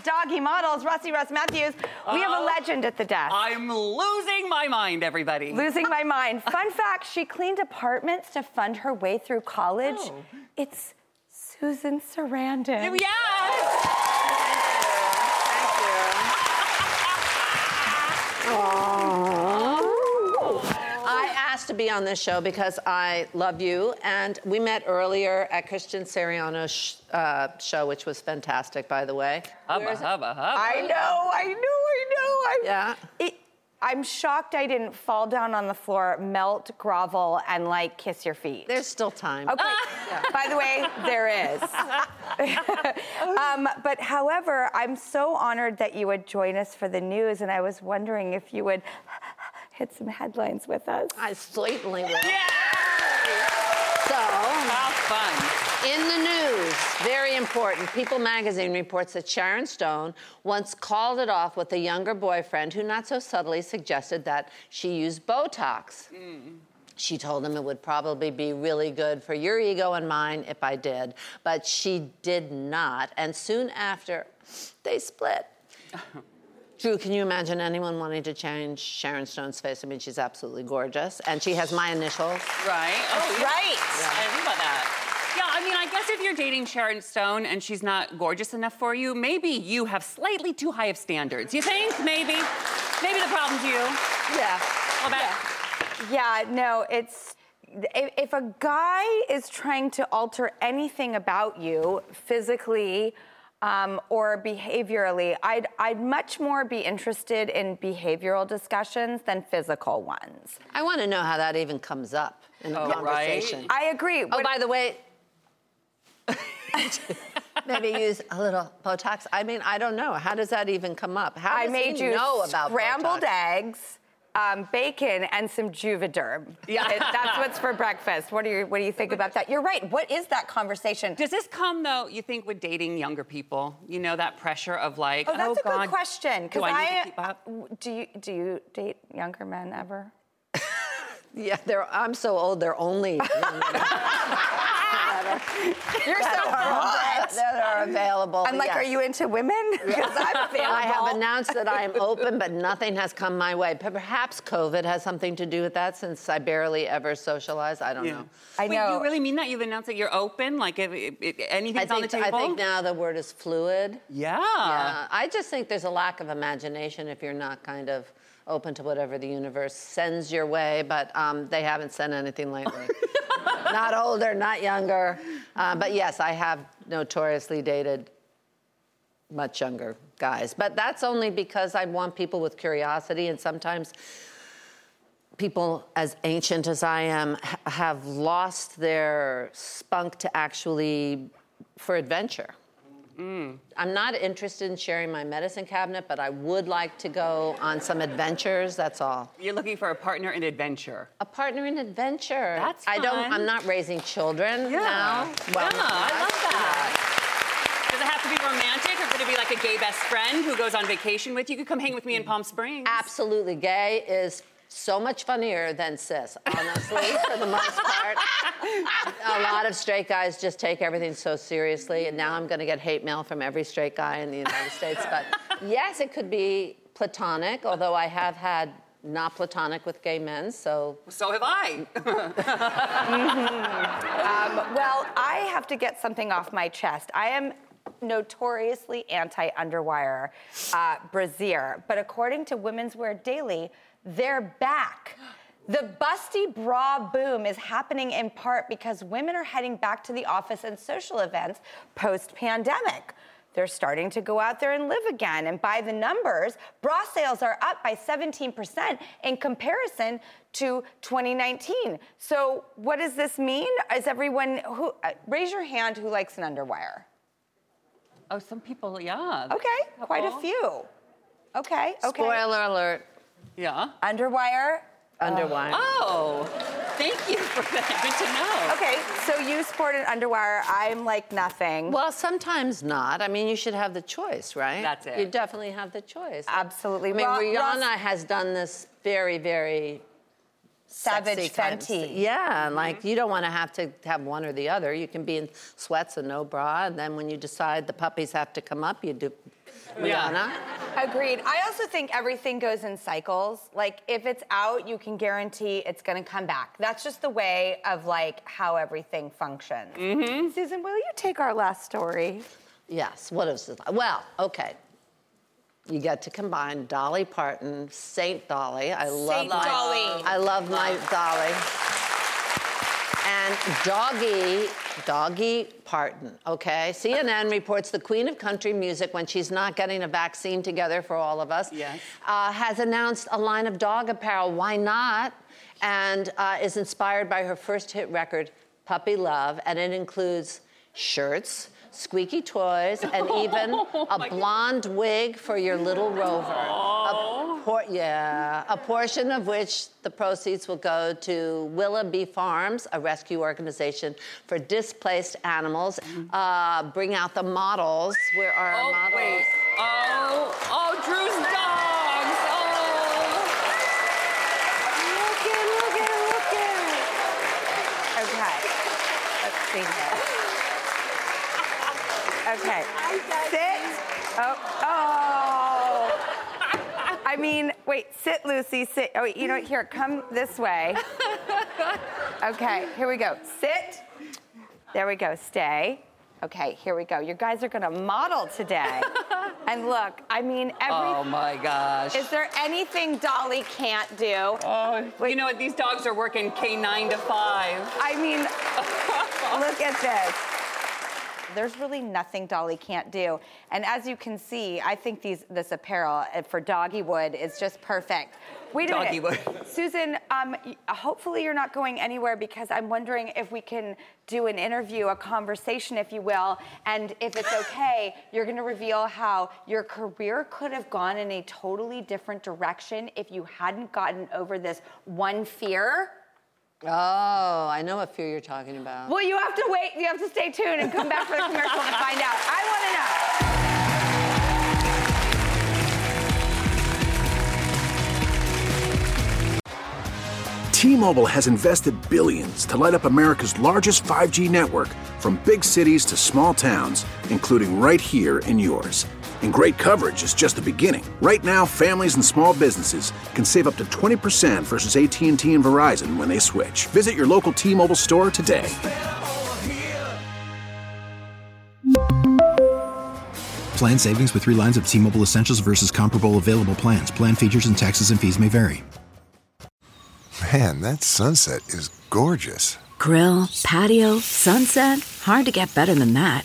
These doggy models, Rusty Ross Mathews. We have a legend at the desk. I'm losing my mind, everybody. Losing my mind. Fun fact she cleaned apartments to fund her way through college. Oh. It's Susan Sarandon. Yes! I asked to be on this show because I love you, and we met earlier at Christian Siriano's sh- uh, show, which was fantastic, by the way. Hubba, Where's- hubba, hubba. I know, I know, I know. I'm, Yeah. It, I'm shocked I didn't fall down on the floor, melt, grovel, and like kiss your feet. There's still time. Okay. By the way, there is. um, but however, I'm so honored that you would join us for the news, and I was wondering if you would hit some headlines with us. I certainly will. Yeah! So, How fun. in the news, very important, People magazine reports that Sharon Stone once called it off with a younger boyfriend who not so subtly suggested that she use Botox. Mm. She told him it would probably be really good for your ego and mine if I did, but she did not. And soon after, they split. Drew, can you imagine anyone wanting to change Sharon Stone's face? I mean, she's absolutely gorgeous, and she has my initials. Right? Oh, oh yeah. Right. I didn't think about that. Yeah, I mean, I guess if you're dating Sharon Stone and she's not gorgeous enough for you, maybe you have slightly too high of standards. You think? Maybe? Maybe the problem's you. Yeah. Well, that, Yeah, no, it's. If, if a guy is trying to alter anything about you physically um, or behaviorally, I'd, I'd much more be interested in behavioral discussions than physical ones. I want to know how that even comes up in a Oh, right. conversation. I agree. Oh, What- by the way, maybe use a little Botox. I mean, I don't know. How does that even come up? How I does made he you know about scrambled Botox? eggs, um, bacon, and some Juvederm. Yeah. It- that's what's for breakfast. What do you What do you think about that? You're right. What is that conversation? does this come, though, you think, with dating younger people? You know, that pressure of like, Oh, that's a God, good question. Because I, need to keep up? do you do you date younger men ever? Yeah, they're, I'm so old. They're only You're so hot. that are available. I'm like, are you into women? Because I'm available. I have announced that I am open, but nothing has come my way. Perhaps COVID has something to do with that, since I barely ever socialize. I don't know. I Wait, know. you really mean that? You've announced that you're open? Like, if, if, if I anything's on the think, I think now the word is fluid. Yeah. Yeah. I just think there's a lack of imagination if you're not kind of open to whatever the universe sends your way, but um, they haven't sent anything lately. not older, not younger. Uh, but yes, I have notoriously dated much younger guys. But that's only because I want people with curiosity, and sometimes people as ancient as I am ha- have lost their spunk to actually for adventure. I'm not interested in sharing my medicine cabinet, but I would like to go on some adventures. That's all. You're looking for a partner in adventure. A partner in adventure. That's I don't. I'm not raising children Yeah. now. Well, yeah, I love that. Does it have to be romantic or could it be like a gay best friend who goes on vacation with you? You could come hang with me in Palm Springs. Absolutely, gay is so much funnier than cis. Honestly, for the most part. A lot of straight guys just take everything so seriously, and now I'm going to get hate mail from every straight guy in the United States. But yes, it could be platonic, although I have had not platonic with gay men, so So have I. Mm-hmm. Um, well, I have to get something off my chest. I am notoriously anti underwire uh, brassiere, but according to Women's Wear Daily, they're back. The busty bra boom is happening in part because women are heading back to the office and social events post pandemic. They're starting to go out there and live again. And by the numbers, bra sales are up by 17% in comparison to 2019. So, what does this mean? Is everyone who, uh, raise your hand who likes an underwire? Oh, some people, yeah. Okay, quite a few. Okay, okay. spoiler alert, Yeah. Underwire. underwire. Oh, thank you for that. Good to know. Okay, so you sport an underwire. I'm like nothing. Well, sometimes not. I mean, you should have the choice, right? That's it. You definitely have the choice. Absolutely. I mean, Ro- Rihanna Ross- has done this very, very Savage sexy kind of Fenty. st- Yeah, like you don't want to have to have one or the other. You can be in sweats and no bra, and then when you decide the puppies have to come up, you do Yeah. Agreed. I also think everything goes in cycles. Like if it's out, you can guarantee it's going to come back. That's just the way of like how everything functions. Mm-hmm. Susan, will you take our last story? Yes. What is this? Well, okay. You get to combine Dolly Parton, Saint Dolly. I love Saint my, Dolly. I love my Dolly. And Doggy, Doggy Parton, okay? CNN reports the queen of country music, when she's not getting a vaccine together for all of us, Yes. uh, has announced a line of dog apparel. Why not? And uh, is inspired by her first hit record, Puppy Love, and it includes shirts, squeaky toys, and even a blonde wig for your little rover. A por- yeah, a portion of which the proceeds will go to Willoughby Farms, a rescue organization for displaced animals. Uh, bring out the models. Where are our Oh, models? wait. Oh, oh, Drew's dogs. Oh. Look at, look at, look at. Okay. Let's see here. Okay. Sit. Oh, oh. I mean, wait, sit, Lucy, sit. Oh, wait, you know, what? here, come this way. Okay, here we go. Sit. There we go. Stay. Okay, here we go. You guys are gonna model today. and look, I mean, every. Oh my gosh. Is there anything Dolly can't do? Oh, Wait. you know what? These dogs are working K9 to 5. I mean, look at this. There's really nothing Dolly can't do. And as you can see, I think these this apparel uh, for Doggywood is just perfect. Wait a minute. Susan, um, hopefully you're not going anywhere because I'm wondering if we can do an interview, a conversation, if you will. And if it's okay, you're going to reveal how your career could have gone in a totally different direction if you hadn't gotten over this one fear. Oh, I know what fear you're talking about. Well, you have to wait. You have to stay tuned and come back for the commercial to find out. I want to know. T-Mobile has invested billions to light up America's largest 5G network from big cities to small towns, including right here in yours. And great coverage is just the beginning. Right now, families and small businesses can save up to 20% versus AT&T and Verizon when they switch. Visit your local T-Mobile store today. Plan savings with three lines of T Mobile Essentials versus comparable available plans. Plan features and taxes and fees may vary. Man, that sunset is gorgeous. Grill, patio, sunset. Hard to get better than that.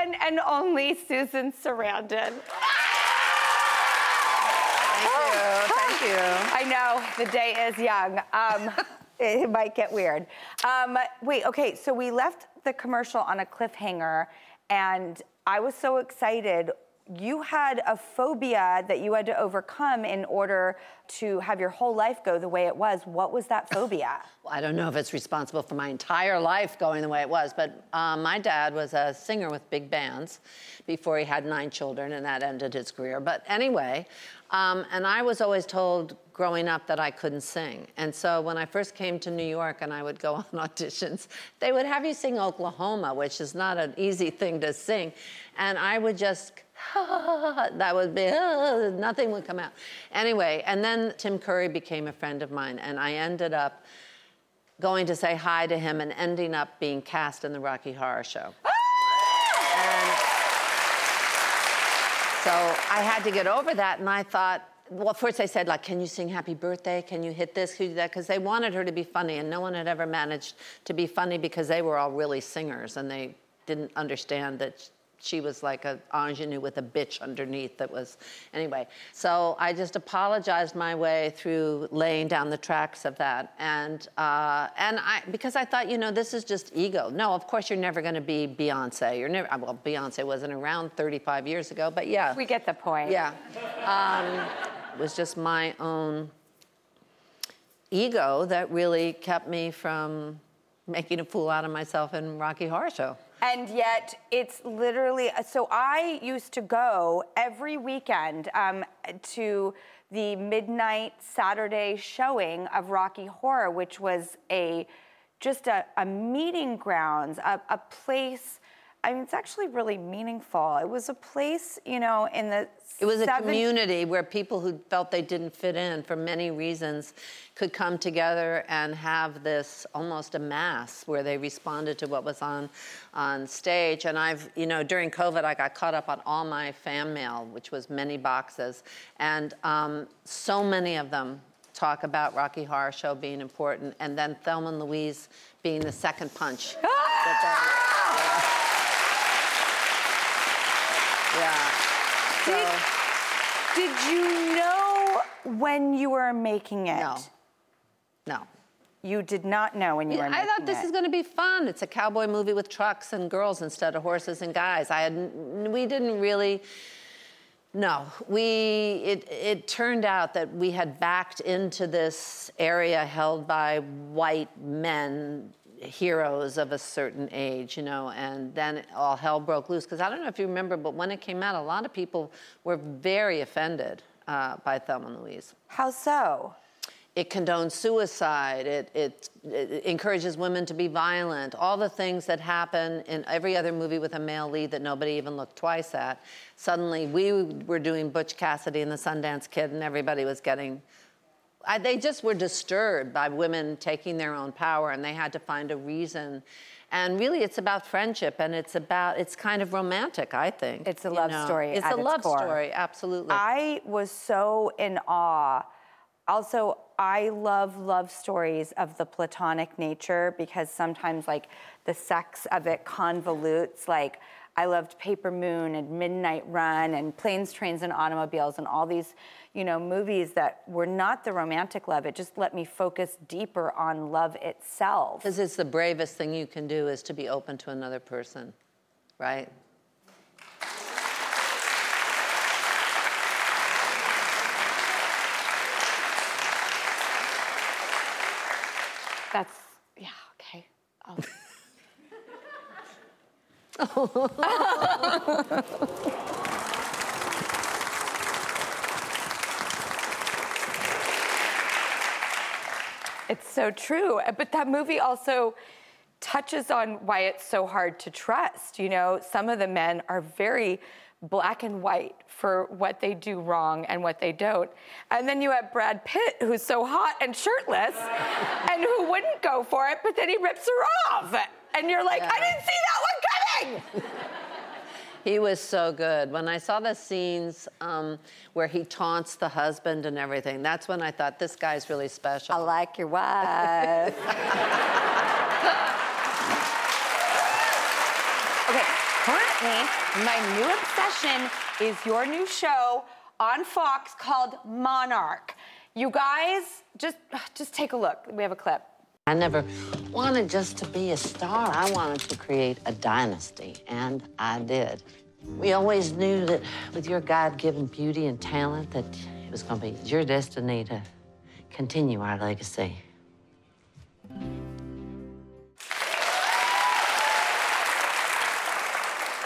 One and only Susan Sarandon. Thank you. I know the day is young. Um, it might get weird. Um, wait, okay, so we left the commercial on a cliffhanger, and I was so excited. You had a phobia that you had to overcome in order to have your whole life go the way it was. What was that phobia? Well, I don't know if it's responsible for my entire life going the way it was, but um, my dad was a singer with big bands before he had nine children, and that ended his career. But anyway, um, and I was always told growing up that I couldn't sing. And so when I first came to New York and I would go on auditions, they would have you sing Oklahoma, which is not an easy thing to sing. And I would just, that would be, uh, nothing would come out. Anyway, and then Tim Curry became a friend of mine, and I ended up going to say hi to him and ending up being cast in the Rocky Horror Show. Ah! And so I had to get over that, and I thought, well, first they said, like, can you sing Happy Birthday? Can you hit this? Can you do that? Because they wanted her to be funny, and no one had ever managed to be funny because they were all really singers, and they didn't understand that she was like an ingenue with a bitch underneath that was, anyway. So I just apologized my way through laying down the tracks of that. And, uh, and I, because I thought, you know, this is just ego. No, of course you're never going to be Beyonce. You're never, well, Beyonce wasn't around 35 years ago, but yeah. We get the point. Yeah. Um, it was just my own ego that really kept me from making a fool out of myself in Rocky Horror Show. And yet, it's literally so. I used to go every weekend um, to the midnight Saturday showing of Rocky Horror, which was a just a, a meeting grounds, a, a place. I mean, it's actually really meaningful. It was a place, you know, in the It was a community where people who felt they didn't fit in for many reasons could come together and have this almost a mass where they responded to what was on on stage. And I've, you know, during COVID, I got caught up on all my fan mail, which was many boxes, and um, so many of them talk about Rocky Horror Show being important, and then Thelma and Louise being the second punch. yeah. So, Did you know when you were making it? No. No. You did not know when you were making it. I thought this it. is going to be fun. It's a cowboy movie with trucks and girls instead of horses and guys. I had, we didn't really. No, we. It it turned out that we had backed into this area held by white men, heroes of a certain age, you know, and then all hell broke loose. Because I don't know if you remember, but when it came out, a lot of people were very offended uh, by Thelma and Louise How so? it condones suicide, it, it, it encourages women to be violent, all the things that happen in every other movie with a male lead that nobody even looked twice at. Suddenly, we were doing Butch Cassidy and the Sundance Kid, and everybody was getting. I, they just were disturbed by women taking their own power, and they had to find a reason. And really, it's about friendship, and it's about it's kind of romantic. I think It's a love know. story It's a its love core. story, absolutely. I was so in awe. Also, I love love stories of the platonic nature because sometimes, like, the sex of it convolutes. Like, I loved Paper Moon and Midnight Run and Planes, Trains, and Automobiles and all these, you know, movies that were not the romantic love. It just let me focus deeper on love itself. Because it's the bravest thing you can do is to be open to another person, right? That's, yeah, okay. It's so true. Uh, But that movie also touches on why it's so hard to trust. You know, some of the men are very black and white for what they do wrong and what they don't. And then you have Brad Pitt, who's so hot and shirtless and who wouldn't go for it, but then he rips her off. And you're like, I didn't see that one coming. He was so good. When I saw the scenes um, where he taunts the husband and everything, that's when I thought this guy's really special. I like your wife. okay, currently, my new obsession is your new show on Fox called Monarch. You guys, just just take a look. We have a clip. I never wanted just to be a star. I wanted to create a dynasty, and I did. We always knew that with your God-given beauty and talent that it was going to be your destiny to continue our legacy.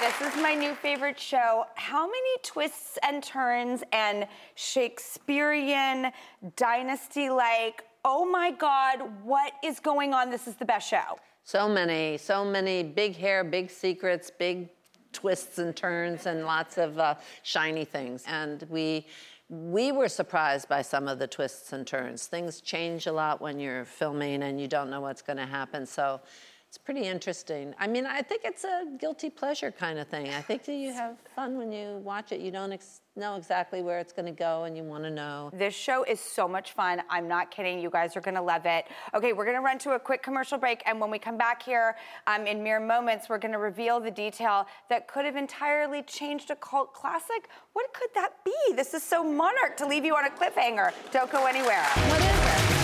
This is my new favorite show. How many twists and turns and Shakespearean dynasty like, oh my God, what is going on? This is the best show. So many, so many big hair, big secrets, big twists and turns, and lots of uh, shiny things. And we we were surprised by some of the twists and turns. Things change a lot when you're filming and you don't know what's going to happen. So it's pretty interesting. I mean, I think it's a guilty pleasure kind of thing. I think that you have fun when you watch it. You don't ex- know exactly where it's going to go and you want to know. This show is so much fun. I'm not kidding. You guys are going to love it. Okay, we're going to run to a quick commercial break. And when we come back here um, in mere moments, we're going to reveal the detail that could have entirely changed a cult classic. What could that be? This is so monarch to leave you on a cliffhanger. Don't go anywhere. What is it?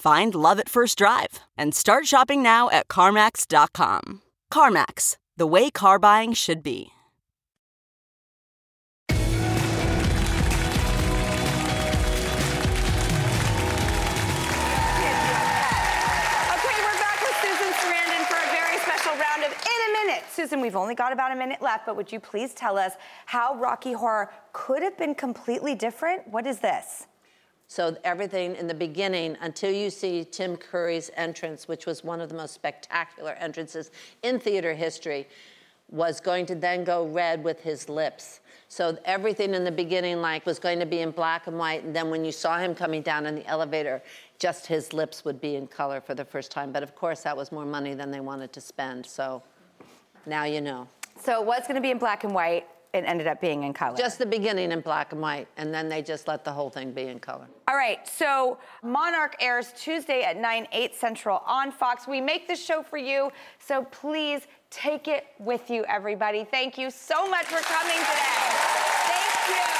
Find love at first drive and start shopping now at CarMax.com. CarMax, the way car buying should be. Okay, we're back with Susan Sarandon for a very special round of In a Minute. Susan, we've only got about a minute left, but would you please tell us how Rocky Horror could have been completely different? What is this? So everything in the beginning, until you see Tim Curry's entrance, which was one of the most spectacular entrances in theater history, was going to then go red with his lips. So everything in the beginning, like, was going to be in black and white, and then when you saw him coming down in the elevator, just his lips would be in color for the first time. But of course, that was more money than they wanted to spend. So now you know. So it was going to be in black and white. It ended up being in color. Just the beginning in black and white, and then they just let the whole thing be in color. All right, so Monarch airs Tuesday at 9, 8 Central on Fox. We make this show for you, so please take it with you, everybody. Thank you so much for coming today. Thank you.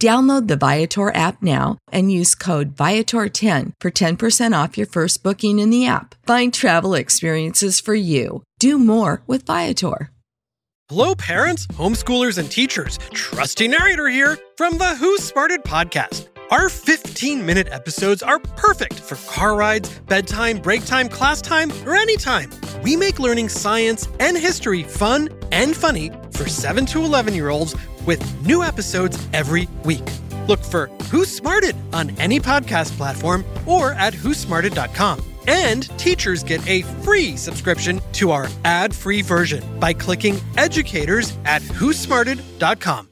Download the Viator app now and use code Viator10 for 10% off your first booking in the app. Find travel experiences for you. Do more with Viator. Hello, parents, homeschoolers, and teachers. Trusty narrator here from the Who Smarted podcast. Our 15 minute episodes are perfect for car rides, bedtime, break time, class time, or anytime. We make learning science and history fun and funny for 7 to 11 year olds with new episodes every week. Look for Who Smarted on any podcast platform or at whosmarted.com. And teachers get a free subscription to our ad free version by clicking educators at whosmarted.com.